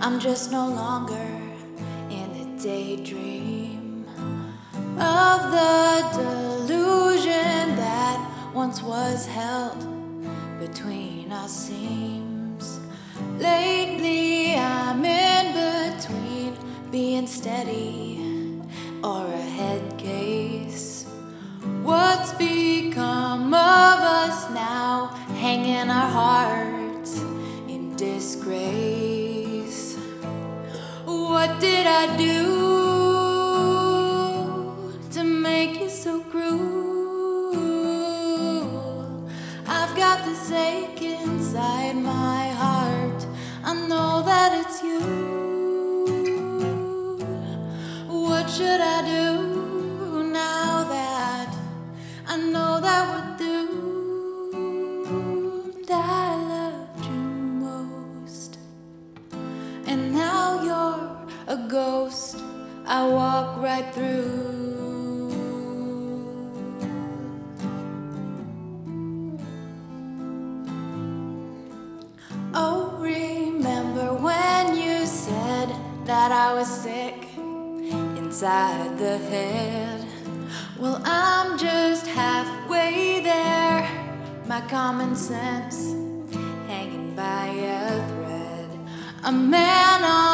I'm just no longer in the daydream of the delusion that once was held between our seams. Lately, I'm in between being steady or a head case. What's become of us now, hanging our hearts in disgrace? What did I do to make you so cruel? I've got this ache inside my heart. I know that it's you. What should I do now that I know that we're doomed? I loved you most. And now a ghost I walk right through. Oh, remember when you said that I was sick inside the head? Well, I'm just halfway there. My common sense hanging by a thread. A man on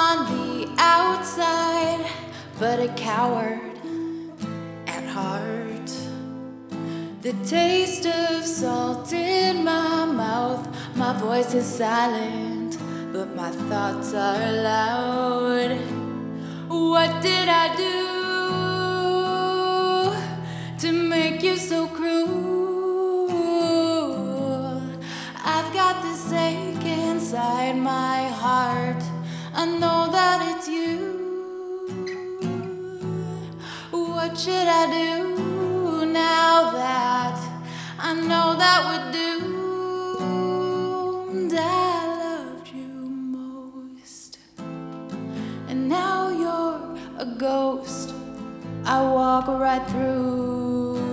but a coward at heart. The taste of salt in my mouth. My voice is silent, but my thoughts are loud. What did I do to make you so cruel? I've got this ache inside my heart. I know that it's you. What should I do now that I know that we're doomed? I loved you most, and now you're a ghost I walk right through.